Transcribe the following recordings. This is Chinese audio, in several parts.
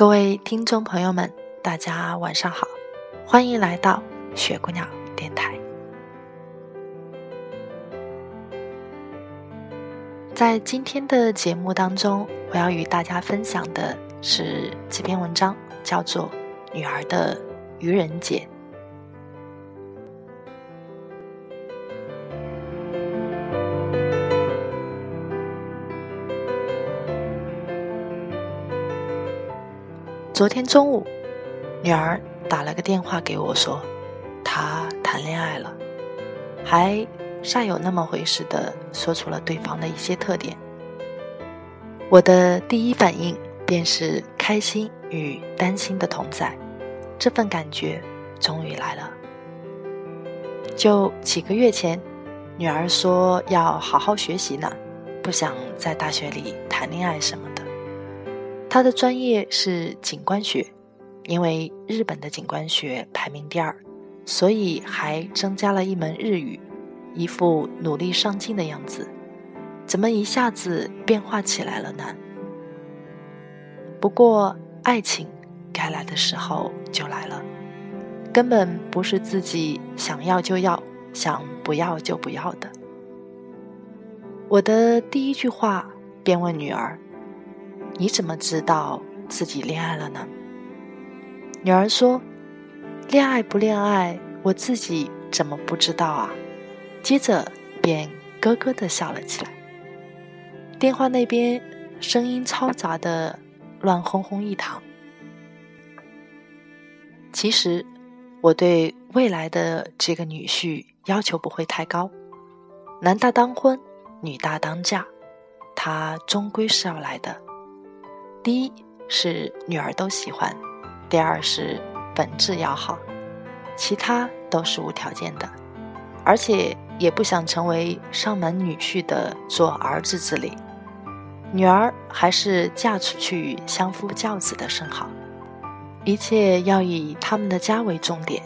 各位听众朋友们，大家晚上好，欢迎来到雪姑娘电台。在今天的节目当中，我要与大家分享的是这篇文章，叫做《女儿的愚人节》。昨天中午，女儿打了个电话给我，说她谈恋爱了，还煞有那么回事的说出了对方的一些特点。我的第一反应便是开心与担心的同在，这份感觉终于来了。就几个月前，女儿说要好好学习呢，不想在大学里谈恋爱什么。他的专业是景观学，因为日本的景观学排名第二，所以还增加了一门日语，一副努力上进的样子。怎么一下子变化起来了呢？不过爱情该来的时候就来了，根本不是自己想要就要，想不要就不要的。我的第一句话便问女儿。你怎么知道自己恋爱了呢？女儿说：“恋爱不恋爱，我自己怎么不知道啊？”接着便咯咯的笑了起来。电话那边声音嘈杂的乱哄哄一堂。其实我对未来的这个女婿要求不会太高，男大当婚，女大当嫁，他终归是要来的。第一是女儿都喜欢，第二是本质要好，其他都是无条件的，而且也不想成为上门女婿的做儿子之礼。女儿还是嫁出去相夫教子的甚好，一切要以他们的家为重点。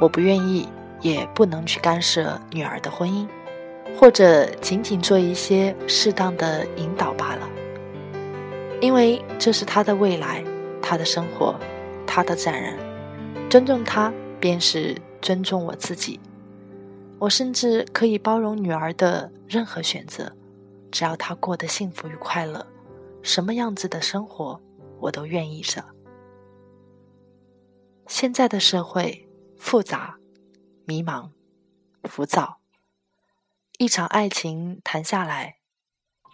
我不愿意，也不能去干涉女儿的婚姻，或者仅仅做一些适当的引导罢了。因为这是他的未来，他的生活，他的责任。尊重他，便是尊重我自己。我甚至可以包容女儿的任何选择，只要她过得幸福与快乐，什么样子的生活，我都愿意着。现在的社会复杂、迷茫、浮躁，一场爱情谈下来。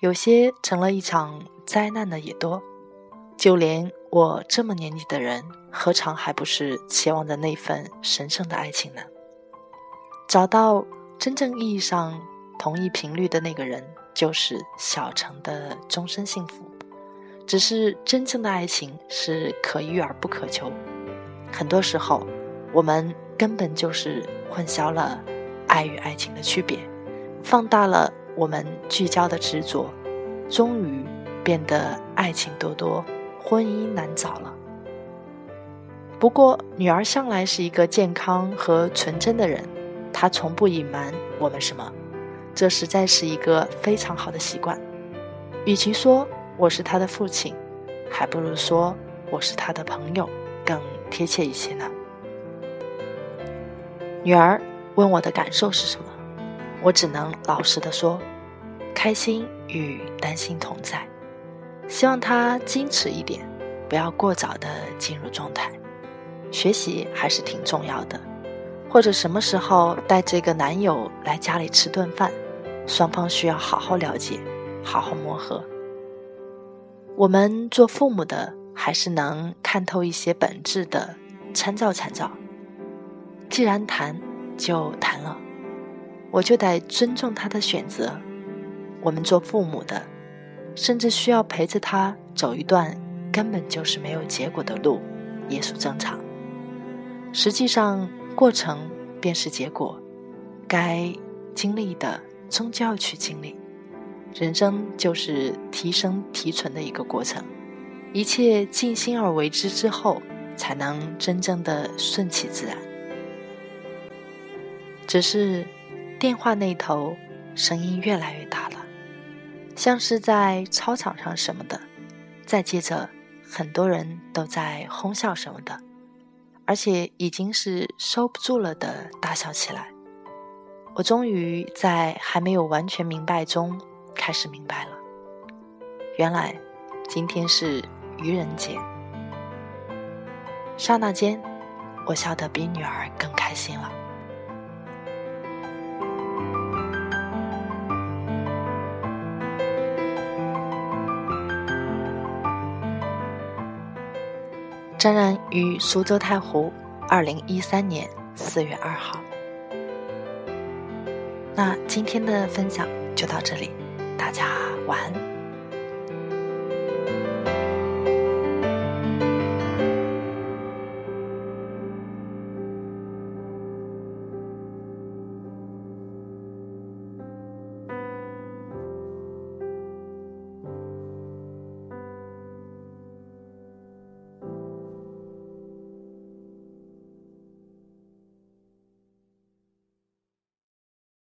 有些成了一场灾难的也多，就连我这么年纪的人，何尝还不是期望着那份神圣的爱情呢？找到真正意义上同一频率的那个人，就是小城的终身幸福。只是真正的爱情是可遇而不可求，很多时候我们根本就是混淆了爱与爱情的区别，放大了。我们聚焦的执着，终于变得爱情多多，婚姻难找了。不过，女儿向来是一个健康和纯真的人，她从不隐瞒我们什么，这实在是一个非常好的习惯。与其说我是她的父亲，还不如说我是她的朋友更贴切一些呢。女儿问我的感受是什么？我只能老实的说，开心与担心同在，希望他矜持一点，不要过早的进入状态。学习还是挺重要的，或者什么时候带这个男友来家里吃顿饭，双方需要好好了解，好好磨合。我们做父母的还是能看透一些本质的，参照参照。既然谈，就谈了。我就得尊重他的选择，我们做父母的，甚至需要陪着他走一段根本就是没有结果的路，也属正常。实际上，过程便是结果，该经历的终究要去经历。人生就是提升提纯的一个过程，一切尽心而为之之后，才能真正的顺其自然。只是电话那头声音越来越大了。像是在操场上什么的，再接着，很多人都在哄笑什么的，而且已经是收不住了的大笑起来。我终于在还没有完全明白中开始明白了，原来今天是愚人节。刹那间，我笑得比女儿更开心了。张然于苏州太湖，二零一三年四月二号。那今天的分享就到这里，大家晚安。